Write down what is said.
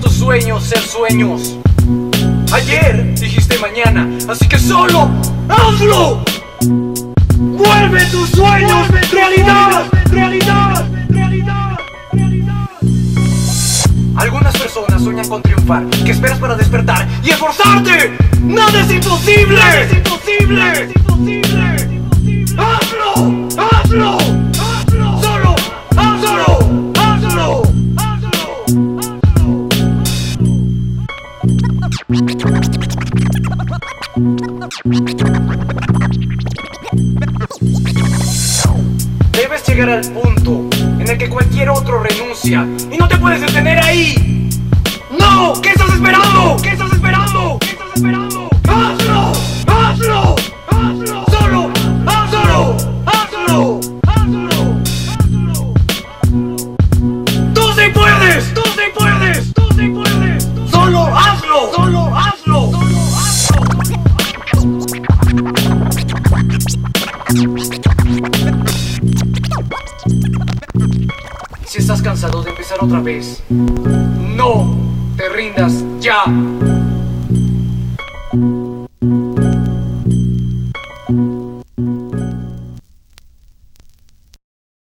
tus sueños ser sueños. Ayer dijiste mañana, así que solo hazlo. ¡Vuelve tus sueños Algunas personas sueñan con triunfar. ¿Qué esperas para despertar y esforzarte? ¡Nada es imposible! ¡Es imposible! ¡Es imposible! ¡Hazlo! ¡Hazlo! ¡Hazlo! ¡Solo! ¡Hazlo! ¡Hazlo! ¡Hazlo! Debes llegar al punto en el que cualquier otro renuncia y no te puedes detener ahí. ¡No! ¿Qué estás esperando? ¿Qué estás esperando? ¿Qué estás esperando? ¡Hazlo! Cansado de empezar otra vez, no te rindas ya.